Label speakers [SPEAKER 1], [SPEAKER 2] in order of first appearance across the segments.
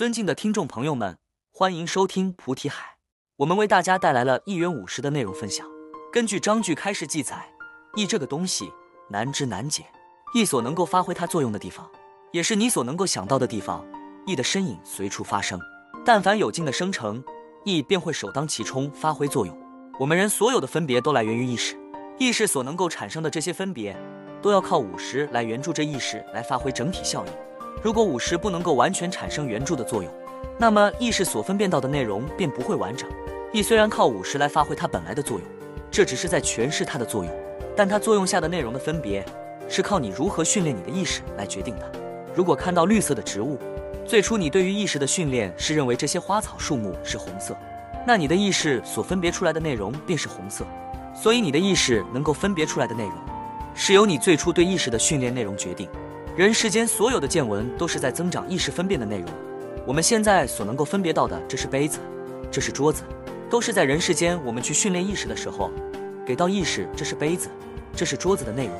[SPEAKER 1] 尊敬的听众朋友们，欢迎收听菩提海。我们为大家带来了一元五十的内容分享。根据章句开始记载，意这个东西难知难解，意所能够发挥它作用的地方，也是你所能够想到的地方。意的身影随处发生，但凡有境的生成，意便会首当其冲发挥作用。我们人所有的分别都来源于意识，意识所能够产生的这些分别，都要靠五十来援助这意识来发挥整体效应。如果五十不能够完全产生援助的作用，那么意识所分辨到的内容便不会完整。意虽然靠五十来发挥它本来的作用，这只是在诠释它的作用，但它作用下的内容的分别是靠你如何训练你的意识来决定的。如果看到绿色的植物，最初你对于意识的训练是认为这些花草树木是红色，那你的意识所分别出来的内容便是红色。所以你的意识能够分别出来的内容，是由你最初对意识的训练内容决定。人世间所有的见闻都是在增长意识分辨的内容。我们现在所能够分别到的，这是杯子，这是桌子，都是在人世间我们去训练意识的时候，给到意识这是杯子，这是桌子的内容。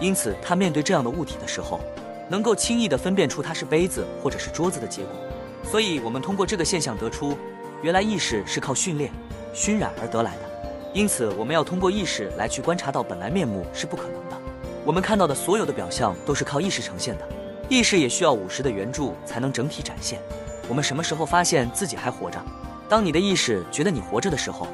[SPEAKER 1] 因此，他面对这样的物体的时候，能够轻易地分辨出它是杯子或者是桌子的结果。所以，我们通过这个现象得出，原来意识是靠训练、熏染而得来的。因此，我们要通过意识来去观察到本来面目是不可能的。我们看到的所有的表象都是靠意识呈现的，意识也需要五十的援助才能整体展现。我们什么时候发现自己还活着？当你的意识觉得你活着的时候，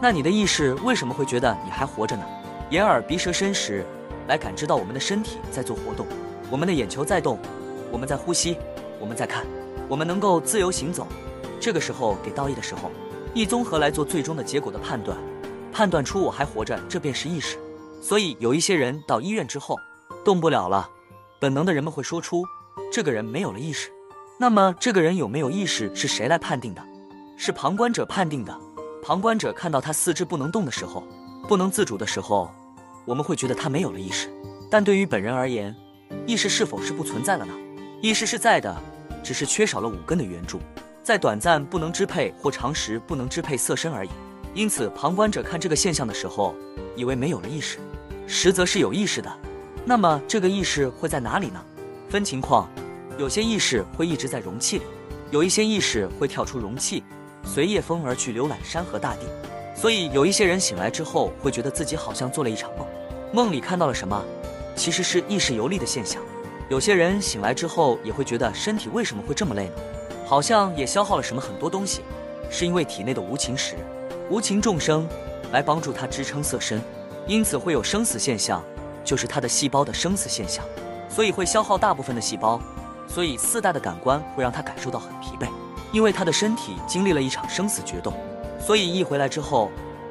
[SPEAKER 1] 那你的意识为什么会觉得你还活着呢？眼耳鼻舌身时来感知到我们的身体在做活动，我们的眼球在动，我们在呼吸，我们在看，我们能够自由行走。这个时候给道义的时候，一综合来做最终的结果的判断，判断出我还活着，这便是意识。所以有一些人到医院之后动不了了，本能的人们会说出这个人没有了意识。那么这个人有没有意识是谁来判定的？是旁观者判定的。旁观者看到他四肢不能动的时候，不能自主的时候，我们会觉得他没有了意识。但对于本人而言，意识是否是不存在了呢？意识是在的，只是缺少了五根的援助，在短暂不能支配或长时不能支配色身而已。因此，旁观者看这个现象的时候，以为没有了意识。实则是有意识的，那么这个意识会在哪里呢？分情况，有些意识会一直在容器里，有一些意识会跳出容器，随夜风而去浏览山河大地。所以有一些人醒来之后会觉得自己好像做了一场梦，梦里看到了什么，其实是意识游历的现象。有些人醒来之后也会觉得身体为什么会这么累呢？好像也消耗了什么很多东西，是因为体内的无情石、无情众生来帮助他支撑色身。因此会有生死现象，就是它的细胞的生死现象，所以会消耗大部分的细胞，所以四大的感官会让他感受到很疲惫，因为他的身体经历了一场生死决斗，所以一回来之后，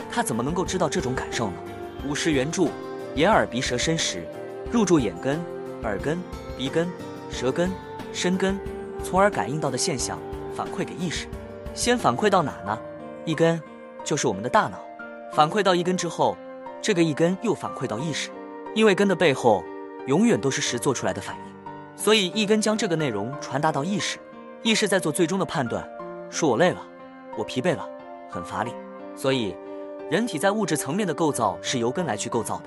[SPEAKER 1] 他怎么能够知道这种感受呢？五十原著，眼耳鼻舌身识，入住眼根、耳根、鼻根、舌根、身根，从而感应到的现象反馈给意识，先反馈到哪呢？一根，就是我们的大脑，反馈到一根之后。这个一根又反馈到意识，因为根的背后永远都是识做出来的反应，所以一根将这个内容传达到意识，意识在做最终的判断，说我累了，我疲惫了，很乏力。所以，人体在物质层面的构造是由根来去构造的，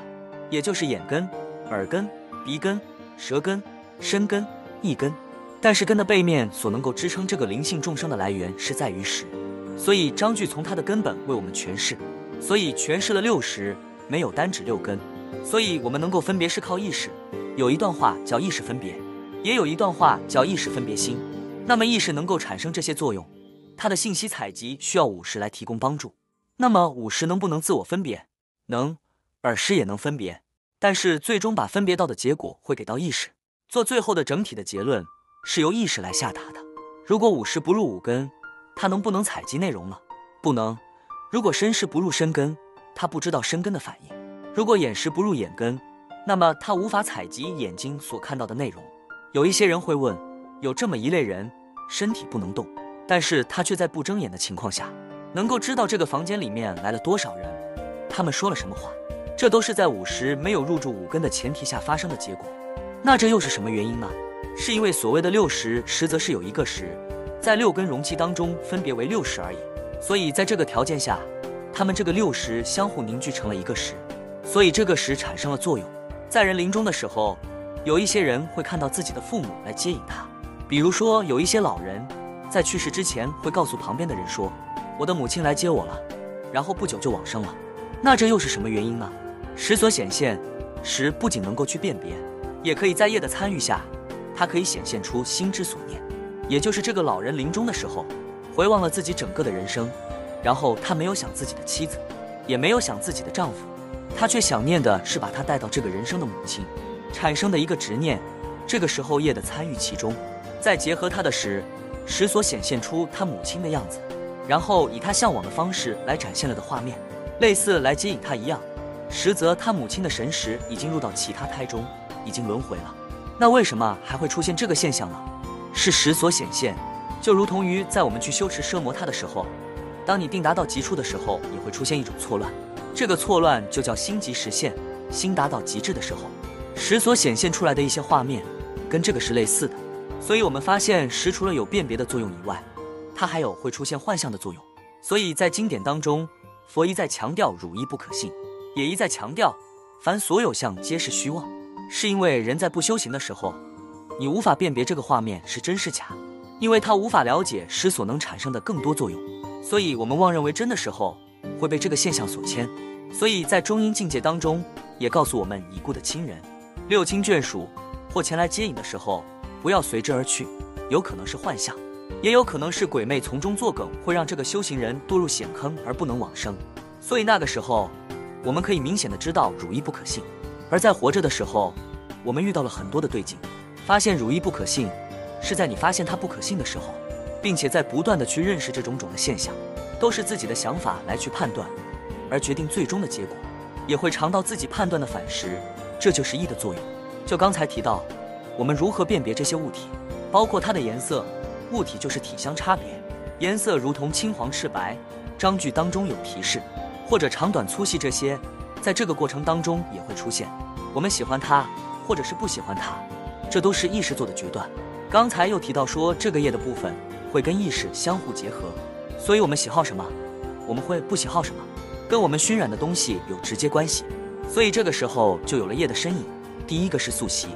[SPEAKER 1] 也就是眼根、耳根、鼻根、舌根、身根、意根。但是根的背面所能够支撑这个灵性众生的来源是在于识，所以章句从它的根本为我们诠释，所以诠释了六识。没有单指六根，所以我们能够分别是靠意识。有一段话叫意识分别，也有一段话叫意识分别心。那么意识能够产生这些作用，它的信息采集需要五识来提供帮助。那么五识能不能自我分别？能，耳识也能分别，但是最终把分别到的结果会给到意识，做最后的整体的结论是由意识来下达的。如果五识不入五根，它能不能采集内容呢？不能。如果身识不入身根。他不知道深根的反应。如果眼识不入眼根，那么他无法采集眼睛所看到的内容。有一些人会问：有这么一类人，身体不能动，但是他却在不睁眼的情况下，能够知道这个房间里面来了多少人，他们说了什么话。这都是在五十没有入住五根的前提下发生的结果。那这又是什么原因呢？是因为所谓的六十，实则是有一个十，在六根容器当中分别为六十而已。所以在这个条件下。他们这个六十相互凝聚成了一个十，所以这个十产生了作用。在人临终的时候，有一些人会看到自己的父母来接引他，比如说有一些老人在去世之前会告诉旁边的人说：“我的母亲来接我了”，然后不久就往生了。那这又是什么原因呢？十所显现十不仅能够去辨别，也可以在业的参与下，它可以显现出心之所念。也就是这个老人临终的时候，回望了自己整个的人生，然后他没有想自己的妻子，也没有想自己的丈夫，他却想念的是把他带到这个人生的母亲，产生的一个执念。这个时候夜的参与其中，再结合他的识。使所显现出他母亲的样子，然后以他向往的方式来展现了的画面，类似来接引他一样。实则他母亲的神识已经入到其他胎中，已经轮回了。那为什么还会出现这个现象呢？是识所显现，就如同于在我们去修持奢摩他的时候，当你定达到极处的时候，也会出现一种错乱。这个错乱就叫心即实现，心达到极致的时候，识所显现出来的一些画面，跟这个是类似的。所以，我们发现识除了有辨别的作用以外，它还有会出现幻象的作用。所以在经典当中，佛一再强调汝意不可信，也一再强调凡所有相皆是虚妄，是因为人在不修行的时候，你无法辨别这个画面是真是假，因为他无法了解识所能产生的更多作用。所以我们妄认为真的时候，会被这个现象所牵。所以在中阴境界当中，也告诉我们已故的亲人、六亲眷属或前来接引的时候。不要随之而去，有可能是幻象，也有可能是鬼魅从中作梗，会让这个修行人堕入险坑而不能往生。所以那个时候，我们可以明显的知道汝意不可信。而在活着的时候，我们遇到了很多的对境，发现汝意不可信，是在你发现它不可信的时候，并且在不断的去认识这种种的现象，都是自己的想法来去判断，而决定最终的结果，也会尝到自己判断的反噬，这就是意的作用。就刚才提到。我们如何辨别这些物体？包括它的颜色，物体就是体相差别，颜色如同青黄赤白。章句当中有提示，或者长短粗细这些，在这个过程当中也会出现。我们喜欢它，或者是不喜欢它，这都是意识做的决断。刚才又提到说，这个页的部分会跟意识相互结合，所以我们喜好什么，我们会不喜好什么，跟我们熏染的东西有直接关系。所以这个时候就有了业的身影。第一个是素习。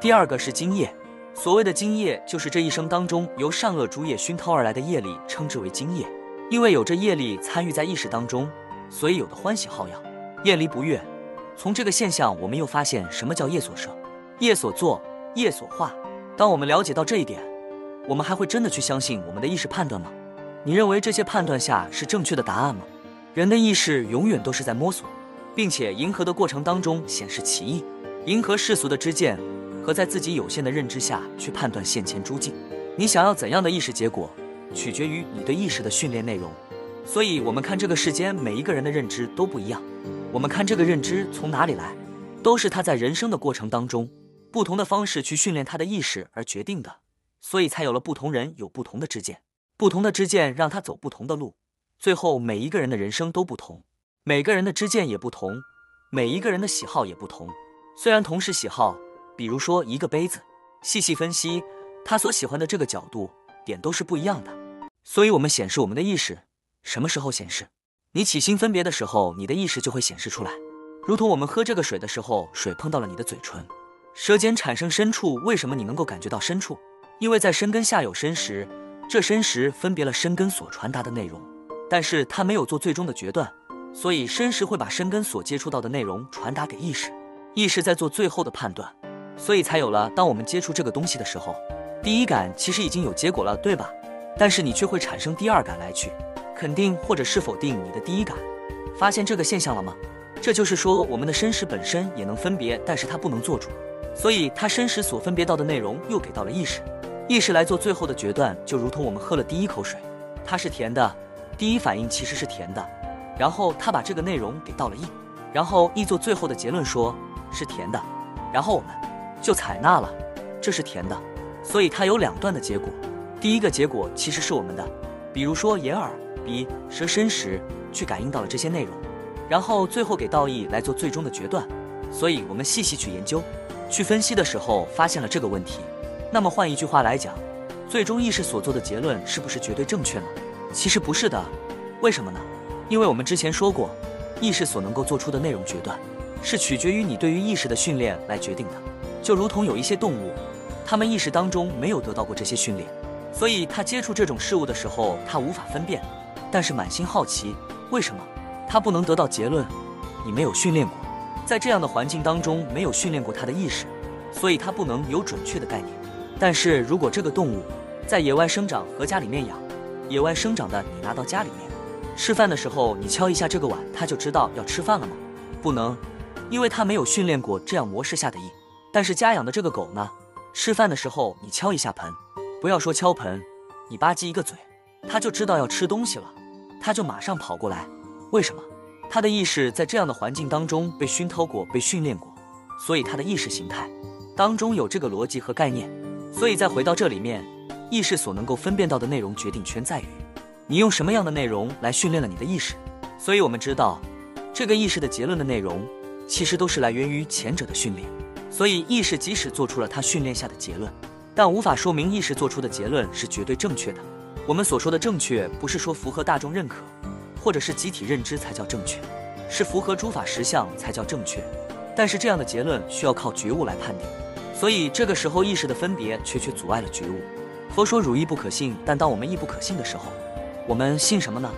[SPEAKER 1] 第二个是精液，所谓的精液，就是这一生当中由善恶诸业熏陶而来的业力，称之为精液。因为有着业力参与在意识当中，所以有的欢喜好养，业离不悦。从这个现象，我们又发现什么叫业所摄、业所作、业所化。当我们了解到这一点，我们还会真的去相信我们的意识判断吗？你认为这些判断下是正确的答案吗？人的意识永远都是在摸索，并且迎合的过程当中显示其意，迎合世俗的知见。和在自己有限的认知下去判断现前诸境，你想要怎样的意识结果，取决于你对意识的训练内容。所以，我们看这个世间每一个人的认知都不一样。我们看这个认知从哪里来，都是他在人生的过程当中，不同的方式去训练他的意识而决定的。所以才有了不同人有不同的知见，不同的知见让他走不同的路。最后，每一个人的人生都不同，每个人的知见也不同，每一个人的喜好也不同。虽然同是喜好。比如说一个杯子，细细分析，他所喜欢的这个角度点都是不一样的。所以，我们显示我们的意识什么时候显示？你起心分别的时候，你的意识就会显示出来。如同我们喝这个水的时候，水碰到了你的嘴唇，舌尖产生深处，为什么你能够感觉到深处？因为在深根下有深识，这深识分别了深根所传达的内容，但是它没有做最终的决断，所以深识会把深根所接触到的内容传达给意识，意识在做最后的判断。所以才有了，当我们接触这个东西的时候，第一感其实已经有结果了，对吧？但是你却会产生第二感来去肯定或者是否定你的第一感。发现这个现象了吗？这就是说，我们的身识本身也能分别，但是它不能做主，所以它身识所分别到的内容又给到了意识，意识来做最后的决断，就如同我们喝了第一口水，它是甜的，第一反应其实是甜的，然后它把这个内容给到了意，然后意做最后的结论说是甜的，然后我们。就采纳了，这是甜的，所以它有两段的结果。第一个结果其实是我们的，比如说眼耳鼻舌身时去感应到了这些内容，然后最后给道义来做最终的决断。所以我们细细去研究、去分析的时候，发现了这个问题。那么换一句话来讲，最终意识所做的结论是不是绝对正确呢？其实不是的。为什么呢？因为我们之前说过，意识所能够做出的内容决断，是取决于你对于意识的训练来决定的。就如同有一些动物，它们意识当中没有得到过这些训练，所以他接触这种事物的时候，他无法分辨，但是满心好奇，为什么他不能得到结论？你没有训练过，在这样的环境当中没有训练过他的意识，所以他不能有准确的概念。但是如果这个动物在野外生长和家里面养，野外生长的你拿到家里面吃饭的时候，你敲一下这个碗，它就知道要吃饭了吗？不能，因为它没有训练过这样模式下的意。但是家养的这个狗呢，吃饭的时候你敲一下盆，不要说敲盆，你吧唧一个嘴，它就知道要吃东西了，它就马上跑过来。为什么？它的意识在这样的环境当中被熏陶过、被训练过，所以它的意识形态当中有这个逻辑和概念。所以再回到这里面，意识所能够分辨到的内容决定权在于你用什么样的内容来训练了你的意识。所以我们知道，这个意识的结论的内容其实都是来源于前者的训练。所以意识即使做出了他训练下的结论，但无法说明意识做出的结论是绝对正确的。我们所说的正确，不是说符合大众认可。或者是集体认知才叫正确，是符合诸法实相才叫正确。但是这样的结论需要靠觉悟来判定，所以这个时候意识的分别却却阻碍了觉悟。佛说汝亦不可信，但当我们亦不可信的时候，我们信什么呢？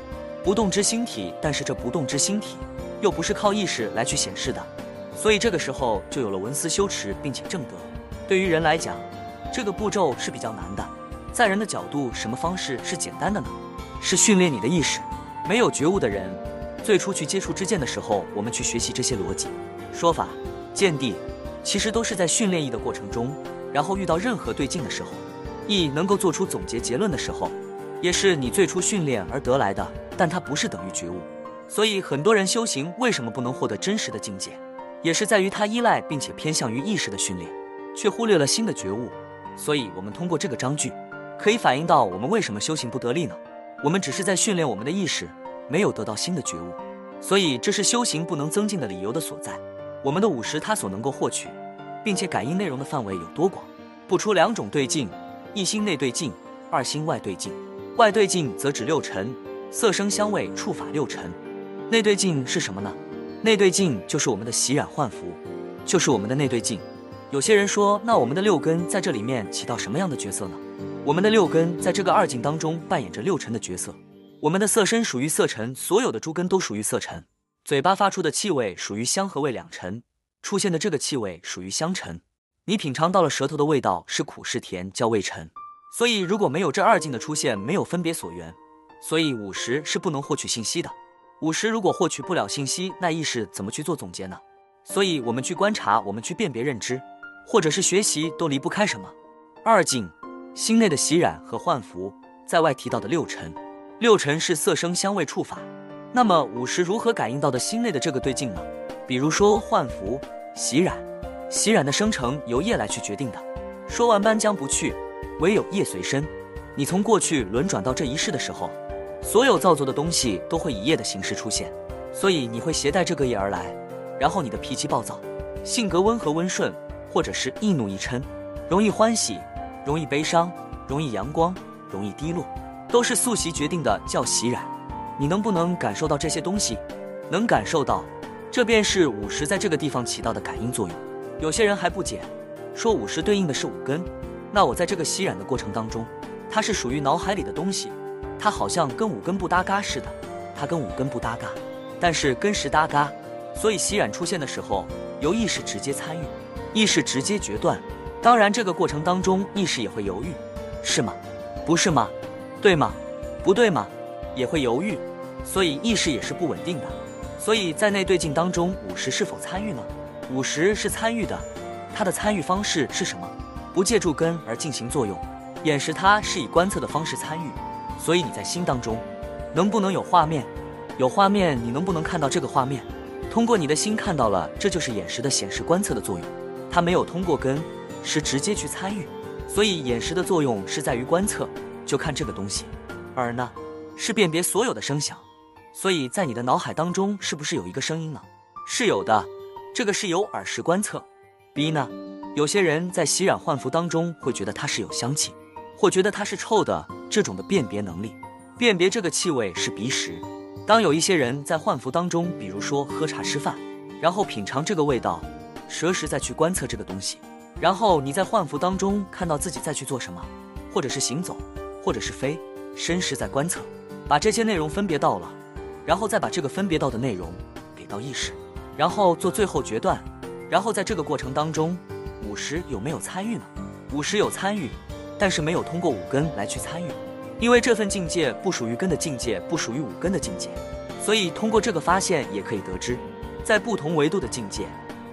[SPEAKER 1] 不动之心体，但是这不动之心体又不是靠意识来去显示的，所以这个时候就有了文思修持并且正德。对于人来讲，这个步骤是比较难的。在人的角度，什么方式是简单的呢？是训练你的意识。没有觉悟的人，最初去接触之见的时候，我们去学习这些逻辑、说法、见地，其实都是在训练意的过程中。然后遇到任何对境的时候，意能够做出总结结论的时候，也是你最初训练而得来的。但它不是等于觉悟。所以很多人修行为什么不能获得真实的境界，也是在于他依赖并且偏向于意识的训练，却忽略了新的觉悟。所以，我们通过这个章句，可以反映到我们为什么修行不得力呢？我们只是在训练我们的意识，没有得到新的觉悟，所以这是修行不能增进的理由的所在。我们的五识它所能够获取，并且感应内容的范围有多广？不出两种对境：一心内对境，二心外对境。外对境则指六尘，色声香味触法六尘。内对境是什么呢？内对境就是我们的洗染换服，就是我们的内对境。有些人说，那我们的六根在这里面起到什么样的角色呢？我们的六根在这个二境当中扮演着六尘的角色，我们的色身属于色尘，所有的诸根都属于色尘。嘴巴发出的气味属于香和味两尘，出现的这个气味属于香尘。你品尝到了舌头的味道是苦是甜，叫味尘。所以如果没有这二境的出现，没有分别所缘，所以五识是不能获取信息的。五识如果获取不了信息，那意识怎么去做总结呢？所以我们去观察，我们去辨别认知，或者是学习，都离不开什么？二境。心内的洗染和幻服，在外提到的六尘，六尘是色声香味触法。那么五识如何感应到的心内的这个对境呢？比如说幻浮、洗染，洗染的生成由业来去决定的。说完斑将不去，唯有业随身。你从过去轮转到这一世的时候，所有造作的东西都会以业的形式出现，所以你会携带这个业而来。然后你的脾气暴躁，性格温和温顺，或者是易怒易嗔，容易欢喜。容易悲伤，容易阳光，容易低落，都是素习决定的，叫习染。你能不能感受到这些东西？能感受到，这便是五十在这个地方起到的感应作用。有些人还不解，说五十对应的是五根，那我在这个吸染的过程当中，它是属于脑海里的东西，它好像跟五根不搭嘎似的，它跟五根不搭嘎，但是跟十搭嘎，所以吸染出现的时候，由意识直接参与，意识直接决断。当然，这个过程当中，意识也会犹豫，是吗？不是吗？对吗？不对吗？也会犹豫，所以意识也是不稳定的。所以在内对境当中，五十是否参与呢？五十是参与的，它的参与方式是什么？不借助根而进行作用，眼识它是以观测的方式参与。所以你在心当中，能不能有画面？有画面，你能不能看到这个画面？通过你的心看到了，这就是眼识的显示观测的作用，它没有通过根。是直接去参与，所以眼识的作用是在于观测，就看这个东西。而呢，是辨别所有的声响，所以在你的脑海当中是不是有一个声音呢？是有的，这个是由耳识观测。鼻呢，有些人在洗染换服当中会觉得它是有香气，或觉得它是臭的，这种的辨别能力，辨别这个气味是鼻识。当有一些人在换服当中，比如说喝茶吃饭，然后品尝这个味道，舌识再去观测这个东西。然后你在换服当中看到自己在去做什么，或者是行走，或者是飞，身时在观测，把这些内容分别到了，然后再把这个分别到的内容给到意识，然后做最后决断。然后在这个过程当中，五十有没有参与呢？五十有参与，但是没有通过五根来去参与，因为这份境界不属于根的境界，不属于五根的境界，所以通过这个发现也可以得知，在不同维度的境界，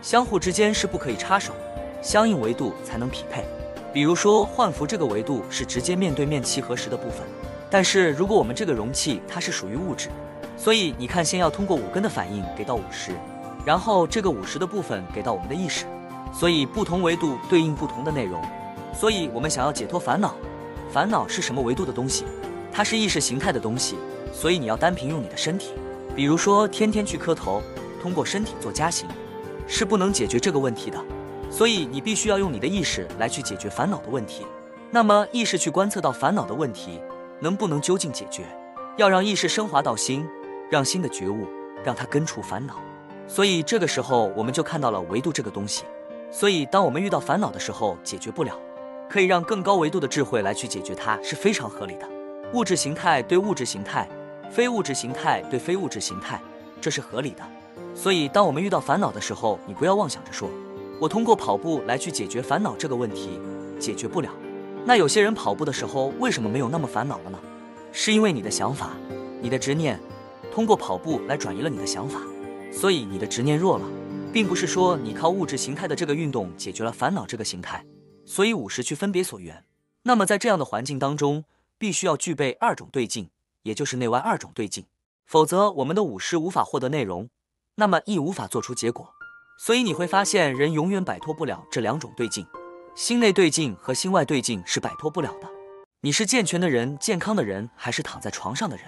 [SPEAKER 1] 相互之间是不可以插手，相应维度才能匹配。比如说幻符这个维度是直接面对面契合时的部分，但是如果我们这个容器它是属于物质，所以你看先要通过五根的反应给到五十，然后这个五十的部分给到我们的意识，所以不同维度对应不同的内容。所以我们想要解脱烦恼，烦恼是什么维度的东西？它是意识形态的东西，所以你要单凭用你的身体，比如说天天去磕头，通过身体做加行，是不能解决这个问题的。所以你必须要用你的意识来去解决烦恼的问题。那么意识去观测到烦恼的问题，能不能究竟解决？要让意识升华到心，让心的觉悟，让它根除烦恼。所以这个时候我们就看到了维度这个东西。所以当我们遇到烦恼的时候，解决不了，可以让更高维度的智慧来去解决它，是非常合理的。物质形态对物质形态，非物质形态对非物质形态，这是合理的。所以当我们遇到烦恼的时候，你不要妄想着说。我通过跑步来去解决烦恼这个问题，解决不了。那有些人跑步的时候为什么没有那么烦恼了呢？是因为你的想法、你的执念，通过跑步来转移了你的想法，所以你的执念弱了，并不是说你靠物质形态的这个运动解决了烦恼这个形态。所以五十去分别所缘。那么在这样的环境当中，必须要具备二种对境，也就是内外二种对境，否则我们的五十无法获得内容，那么亦无法做出结果。所以你会发现，人永远摆脱不了这两种对境，心内对境和心外对境是摆脱不了的。你是健全的人、健康的人，还是躺在床上的人，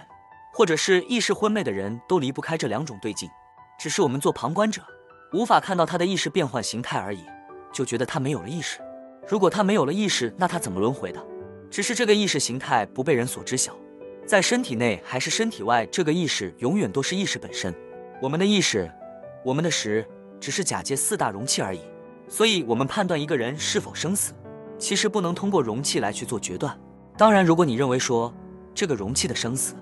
[SPEAKER 1] 或者是意识昏昧的人，都离不开这两种对境。只是我们做旁观者，无法看到他的意识变换形态而已，就觉得他没有了意识。如果他没有了意识，那他怎么轮回的？只是这个意识形态不被人所知晓，在身体内还是身体外，这个意识永远都是意识本身。我们的意识，我们的识。只是假借四大容器而已，所以我们判断一个人是否生死，其实不能通过容器来去做决断。当然，如果你认为说这个容器的生死，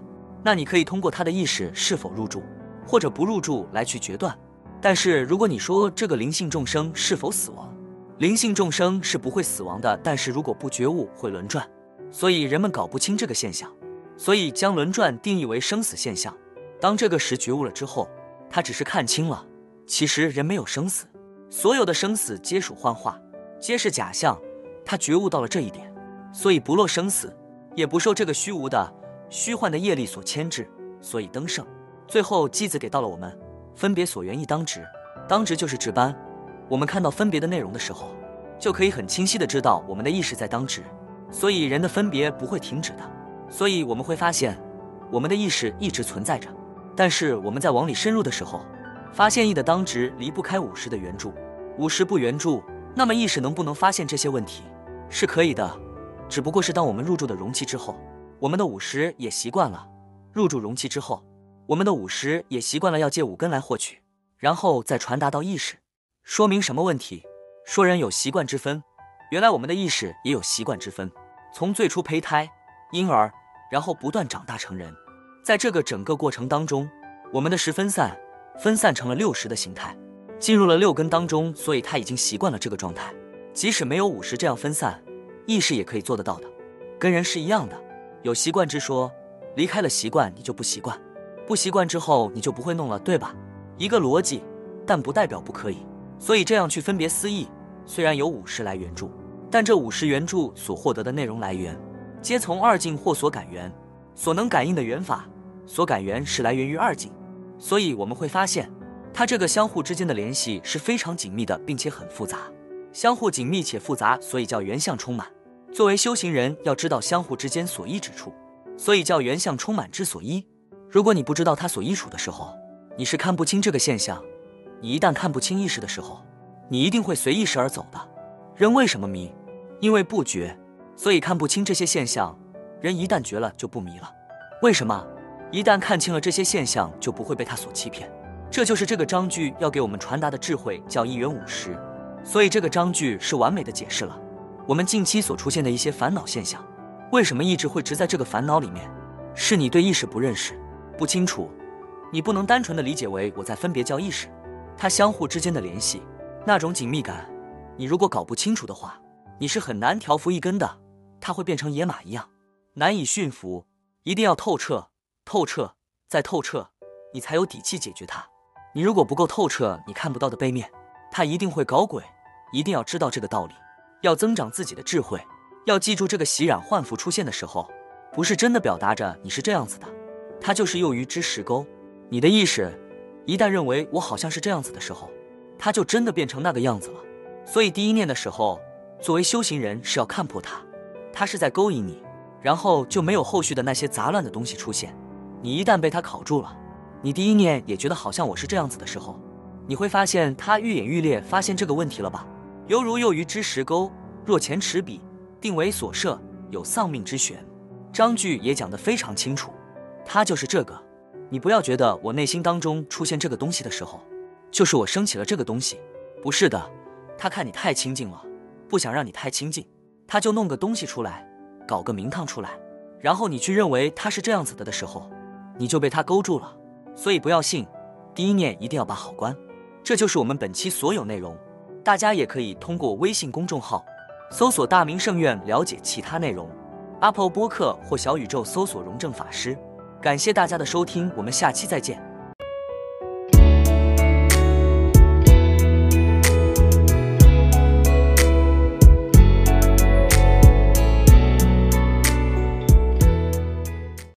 [SPEAKER 1] 那你可以通过他的意识是否入住或者不入住来去决断。但是如果你说这个灵性众生是否死亡，灵性众生是不会死亡的，但是如果不觉悟会轮转，所以人们搞不清这个现象，所以将轮转定义为生死现象。当这个时觉悟了之后，他只是看清了。其实人没有生死，所有的生死皆属幻化，皆是假象。他觉悟到了这一点，所以不落生死，也不受这个虚无的、虚幻的业力所牵制，所以登圣。最后机子给到了我们，分别所缘一当值，当值就是值班。我们看到分别的内容的时候，就可以很清晰的知道我们的意识在当值，所以人的分别不会停止的。所以我们会发现，我们的意识一直存在着，但是我们在往里深入的时候。发现 E 的当值离不开五十的援助，五十不援助，那么意识能不能发现这些问题？是可以的，只不过是当我们入住的容器之后，我们的五十也习惯了入住容器之后，我们的五十也习惯了要借五根来获取，然后再传达到意识。说明什么问题？说人有习惯之分，原来我们的意识也有习惯之分。从最初胚胎、婴儿，然后不断长大成人，在这个整个过程当中，我们的十分散。分散成了六十的形态，进入了六根当中，所以他已经习惯了这个状态。即使没有五十这样分散，意识也可以做得到的，跟人是一样的。有习惯之说，离开了习惯，你就不习惯，不习惯之后你就不会弄了，对吧？一个逻辑，但不代表不可以。所以这样去分别思义，虽然有五十来援助，但这五十援助所获得的内容来源，皆从二境或所感缘，所能感应的缘法，所感缘是来源于二境。所以我们会发现，它这个相互之间的联系是非常紧密的，并且很复杂，相互紧密且复杂，所以叫原相充满。作为修行人，要知道相互之间所依之处，所以叫原相充满之所依。如果你不知道它所依处的时候，你是看不清这个现象。你一旦看不清意识的时候，你一定会随意识而走的。人为什么迷？因为不觉，所以看不清这些现象。人一旦觉了，就不迷了。为什么？一旦看清了这些现象，就不会被他所欺骗。这就是这个章句要给我们传达的智慧，叫一元五十。所以这个章句是完美的解释了我们近期所出现的一些烦恼现象。为什么一直会执在这个烦恼里面？是你对意识不认识、不清楚。你不能单纯的理解为我在分别叫意识，它相互之间的联系，那种紧密感，你如果搞不清楚的话，你是很难调服一根的，它会变成野马一样，难以驯服。一定要透彻、透彻再透彻，你才有底气解决它。你如果不够透彻，你看不到的背面，它一定会搞鬼。一定要知道这个道理，要增长自己的智慧，要记住这个洗染幻符出现的时候，不是真的表达着你是这样子的，它就是囿于之石沟。你的意识一旦认为我好像是这样子的时候，它就真的变成那个样子了。所以第一念的时候，作为修行人是要看破它，它是在勾引你，然后就没有后续的那些杂乱的东西出现。你一旦被他考住了，你第一念也觉得好像我是这样子的时候，你会发现他愈演愈烈，发现这个问题了吧？犹如囿于之石沟，若前持笔，定为所设，有丧命之悬。章句也讲得非常清楚，它就是这个。你不要觉得我内心当中出现这个东西的时候，就是我升起了这个东西，不是的。他看你太清净了，不想让你太清净，他就弄个东西出来，搞个名堂出来，然后你去认为他是这样子的的时候，你就被他勾住了。所以不要信，第一念一定要把好关。这就是我们本期所有内容，大家也可以通过微信公众号搜索“大明圣院”了解其他内容，Apple 播客或小宇宙搜索“荣正法师”。感谢大家的收听，我们下期再见。